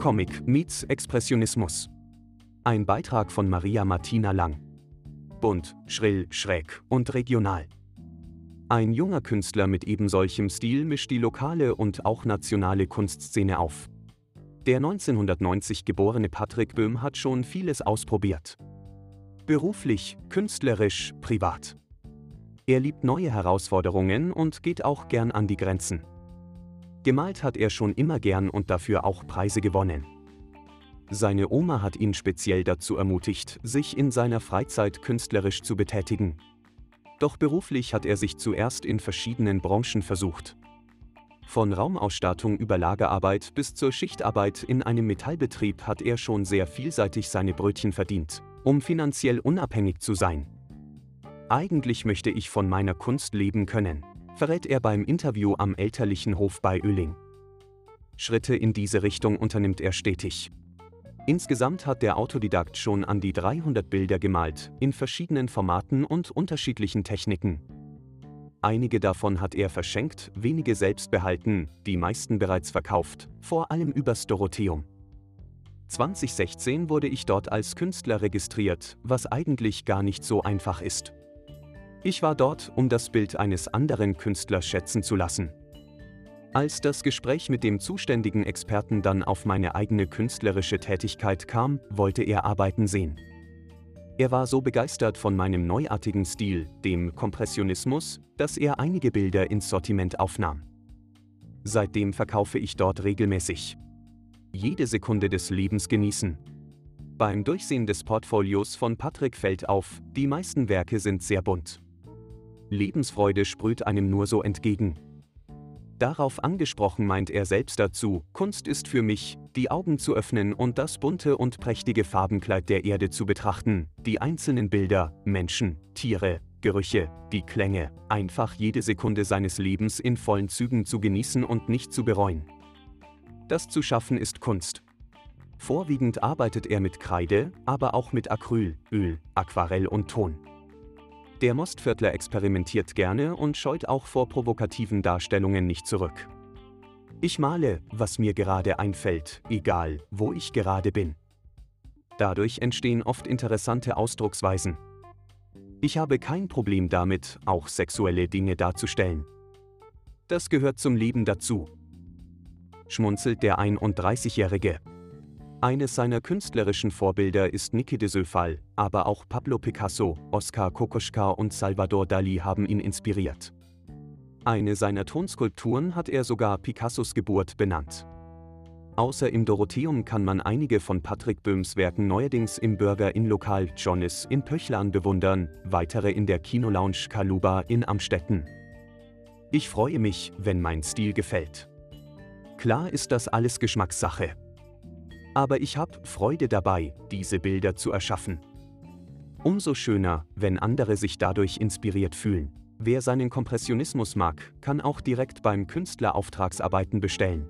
Comic meets Expressionismus. Ein Beitrag von Maria Martina Lang. Bunt, schrill, schräg und regional. Ein junger Künstler mit ebensolchem Stil mischt die lokale und auch nationale Kunstszene auf. Der 1990 geborene Patrick Böhm hat schon vieles ausprobiert. Beruflich, künstlerisch, privat. Er liebt neue Herausforderungen und geht auch gern an die Grenzen. Gemalt hat er schon immer gern und dafür auch Preise gewonnen. Seine Oma hat ihn speziell dazu ermutigt, sich in seiner Freizeit künstlerisch zu betätigen. Doch beruflich hat er sich zuerst in verschiedenen Branchen versucht. Von Raumausstattung über Lagerarbeit bis zur Schichtarbeit in einem Metallbetrieb hat er schon sehr vielseitig seine Brötchen verdient, um finanziell unabhängig zu sein. Eigentlich möchte ich von meiner Kunst leben können, verrät er beim Interview am elterlichen Hof bei Öling. Schritte in diese Richtung unternimmt er stetig. Insgesamt hat der Autodidakt schon an die 300 Bilder gemalt, in verschiedenen Formaten und unterschiedlichen Techniken. Einige davon hat er verschenkt, wenige selbst behalten, die meisten bereits verkauft, vor allem übers Dorotheum. 2016 wurde ich dort als Künstler registriert, was eigentlich gar nicht so einfach ist. Ich war dort, um das Bild eines anderen Künstlers schätzen zu lassen. Als das Gespräch mit dem zuständigen Experten dann auf meine eigene künstlerische Tätigkeit kam, wollte er Arbeiten sehen. Er war so begeistert von meinem neuartigen Stil, dem Kompressionismus, dass er einige Bilder ins Sortiment aufnahm. Seitdem verkaufe ich dort regelmäßig. Jede Sekunde des Lebens genießen. Beim Durchsehen des Portfolios von Patrick fällt auf, die meisten Werke sind sehr bunt. Lebensfreude sprüht einem nur so entgegen. Darauf angesprochen meint er selbst dazu, Kunst ist für mich, die Augen zu öffnen und das bunte und prächtige Farbenkleid der Erde zu betrachten, die einzelnen Bilder, Menschen, Tiere, Gerüche, die Klänge, einfach jede Sekunde seines Lebens in vollen Zügen zu genießen und nicht zu bereuen. Das zu schaffen ist Kunst. Vorwiegend arbeitet er mit Kreide, aber auch mit Acryl, Öl, Aquarell und Ton. Der Mostviertler experimentiert gerne und scheut auch vor provokativen Darstellungen nicht zurück. Ich male, was mir gerade einfällt, egal, wo ich gerade bin. Dadurch entstehen oft interessante Ausdrucksweisen. Ich habe kein Problem damit, auch sexuelle Dinge darzustellen. Das gehört zum Leben dazu. Schmunzelt der 31-Jährige. Eines seiner künstlerischen Vorbilder ist Niki de Söfal, aber auch Pablo Picasso, Oskar Kokoschka und Salvador Dali haben ihn inspiriert. Eine seiner Tonskulpturen hat er sogar Picassos Geburt benannt. Außer im Dorotheum kann man einige von Patrick Böhms Werken neuerdings im Burger-In-Lokal Johnnis in Pöchlan bewundern, weitere in der Kinolounge Kaluba in Amstetten. Ich freue mich, wenn mein Stil gefällt. Klar ist das alles Geschmackssache. Aber ich habe Freude dabei, diese Bilder zu erschaffen. Umso schöner, wenn andere sich dadurch inspiriert fühlen. Wer seinen Kompressionismus mag, kann auch direkt beim Künstler Auftragsarbeiten bestellen.